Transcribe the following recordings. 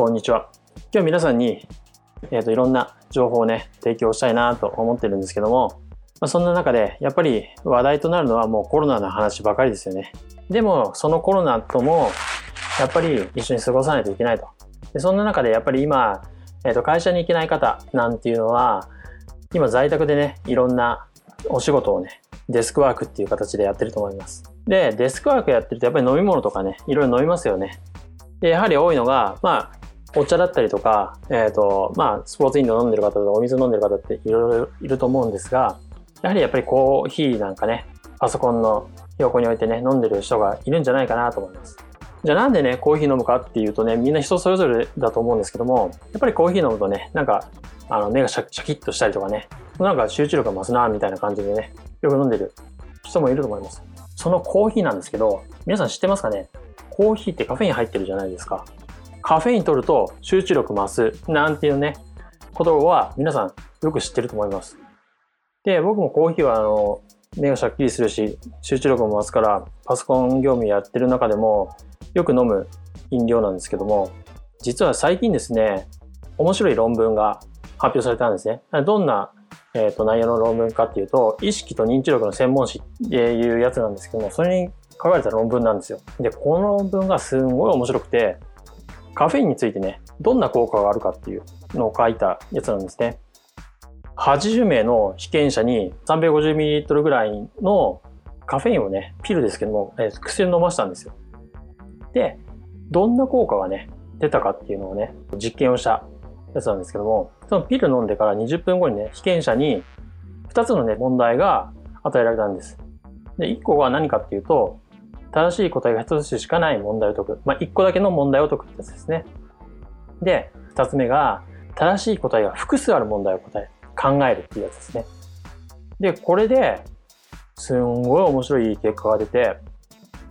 こんにちは。今日皆さんに、えーと、いろんな情報をね、提供したいなと思ってるんですけども、まあ、そんな中でやっぱり話題となるのはもうコロナの話ばかりですよね。でも、そのコロナともやっぱり一緒に過ごさないといけないと。でそんな中でやっぱり今、えーと会社に行けない方なんていうのは、今在宅でね、いろんなお仕事をね、デスクワークっていう形でやってると思います。で、デスクワークやってるとやっぱり飲み物とかね、いろいろ飲みますよね。で、やはり多いのが、まあ、お茶だったりとか、えっ、ー、と、まあ、スポーツ飲料飲んでる方とかお水飲んでる方っていろいろいると思うんですが、やはりやっぱりコーヒーなんかね、パソコンの横に置いてね、飲んでる人がいるんじゃないかなと思います。じゃあなんでね、コーヒー飲むかっていうとね、みんな人それぞれだと思うんですけども、やっぱりコーヒー飲むとね、なんか、あの、目がシャシャキッとしたりとかね、なんか集中力が増すな、みたいな感じでね、よく飲んでる人もいると思います。そのコーヒーなんですけど、皆さん知ってますかね？コーヒーってカフェイン入ってるじゃないですか。カフェイン取ると集中力増すなんていうね、ことは皆さんよく知ってると思います。で、僕もコーヒーはあの、目がシャッキリするし、集中力も増すから、パソコン業務やってる中でもよく飲む飲料なんですけども、実は最近ですね、面白い論文が発表されたんですね。どんな、えーと、内容の論文かっていうと、意識と認知力の専門誌っていうやつなんですけども、それに書かれた論文なんですよ。で、この論文がすんごい面白くて、カフェインについてね、どんな効果があるかっていうのを書いたやつなんですね。80名の被験者に 350ml ぐらいのカフェインをね、ピルですけども、えー、薬を飲ましたんですよ。で、どんな効果がね、出たかっていうのをね、実験をしたやつなんですけども、そのピル飲んでから20分後にね、被験者に2つのね、問題が与えられたんです。で、1個は何かっていうと、正しい答えが1つしかない問題を解く。まあ、1個だけの問題を解くってやつですね。で、2つ目が、正しい答えが複数ある問題を答え、考えるっていうやつですね。で、これで、すんごい面白い結果が出て、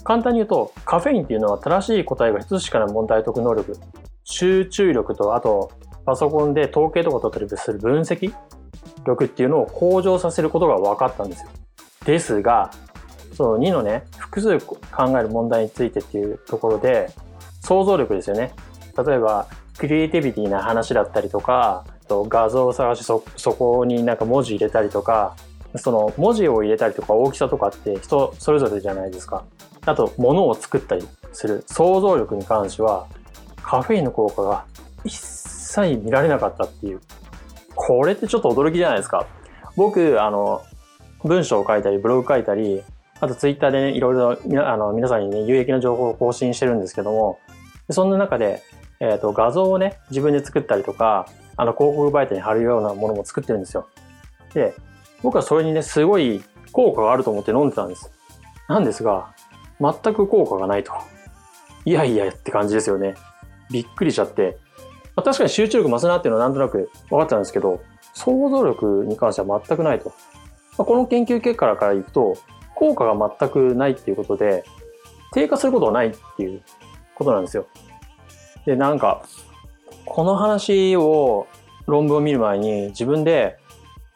簡単に言うと、カフェインっていうのは正しい答えが1つしかない問題を解く能力、集中力と、あと、パソコンで統計とかを取ったりする分析力っていうのを向上させることが分かったんですよ。ですが、その2のね、複数考える問題についてっていうところで、想像力ですよね。例えば、クリエイティビティな話だったりとか、と画像を探しそ、そこになんか文字入れたりとか、その文字を入れたりとか大きさとかって人それぞれじゃないですか。あと、物を作ったりする想像力に関しては、カフェインの効果が一切見られなかったっていう。これってちょっと驚きじゃないですか。僕、あの、文章を書いたり、ブログ書いたり、あとツイッターでね、いろいろあの皆さんにね、有益な情報を更新してるんですけども、そんな中で、えっ、ー、と、画像をね、自分で作ったりとか、あの、広告媒体に貼るようなものも作ってるんですよ。で、僕はそれにね、すごい効果があると思って飲んでたんです。なんですが、全く効果がないと。いやいやって感じですよね。びっくりしちゃって。まあ、確かに集中力増すなっていうのはなんとなく分かったんですけど、想像力に関しては全くないと。まあ、この研究結果からいくと、効果が全くないっていうことで、低下することはないっていうことなんですよ。で、なんか、この話を論文を見る前に自分で、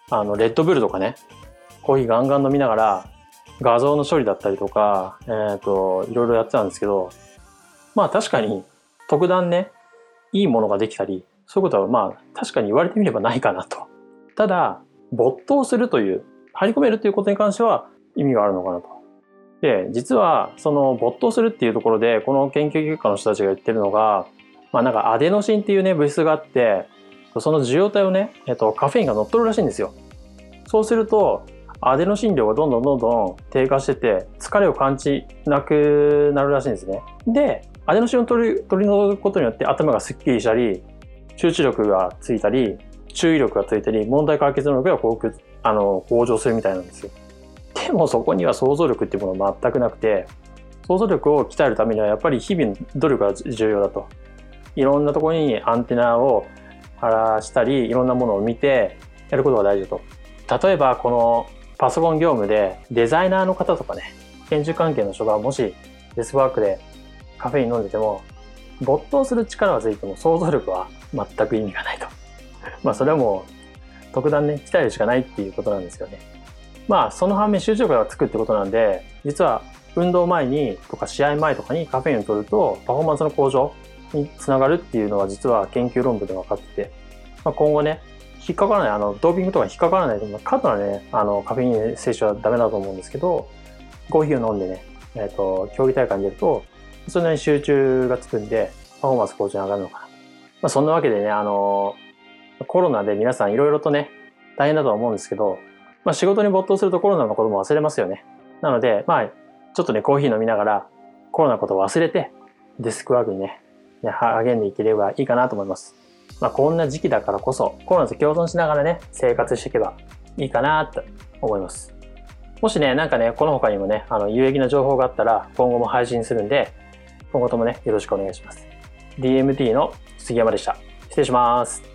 あの、レッドブルとかね、コーヒーガンガン飲みながら、画像の処理だったりとか、えっ、ー、と、いろいろやってたんですけど、まあ確かに特段ね、いいものができたり、そういうことはまあ確かに言われてみればないかなと。ただ、没頭するという、張り込めるということに関しては、意味があるのかなと。で、実はその没頭するっていうところで、この研究結果の人たちが言ってるのが、まあなんかアデノシンっていうね、物質があって、その受容体をね、えっと、カフェインが乗っ取るらしいんですよ。そうすると、アデノシン量がどんどんどんどん低下してて、疲れを感じなくなるらしいんですね。で、アデノシンを取り取り除くことによって頭がスッキリしたり、集中力がついたり、注意力がついたり、問題解決能力があの向上するみたいなんですよ。でもそこには想像力っていうものは全くなくて、想像力を鍛えるためにはやっぱり日々の努力が重要だと。いろんなところにアンテナを張らしたり、いろんなものを見てやることが大事だと。例えばこのパソコン業務でデザイナーの方とかね、研究関係の人がもしデスクワークでカフェイン飲んでても、没頭する力はついても想像力は全く意味がないと。まあそれはもう特段ね、鍛えるしかないっていうことなんですよね。まあその反面集中力がつくってことなんで実は運動前にとか試合前とかにカフェインを取るとパフォーマンスの向上につながるっていうのは実は研究論文で分かってて、まあ、今後ね、引っかからない、あの、ドーピングとか引っかからないと、まあ、過度なね、あの、カフェイン摂取はダメだと思うんですけど、コーヒーを飲んでね、えっ、ー、と、競技大会に出ると、それなに集中がつくんで、パフォーマンス向上に上がるのかな。まあ、そんなわけでね、あの、コロナで皆さんいろいろとね、大変だと思うんですけど、まあ、仕事に没頭するとコロナのことも忘れますよね。なので、まあ、ちょっとね、コーヒー飲みながら、コロナのことを忘れて、デスクワークにね、励んでいければいいかなと思います。まあ、こんな時期だからこそ、コロナと共存しながらね、生活していけばいいかなと思います。もしね、なんかね、この他にもね、あの、有益な情報があったら、今後も配信するんで、今後ともね、よろしくお願いします。DMT の杉山でした。失礼します。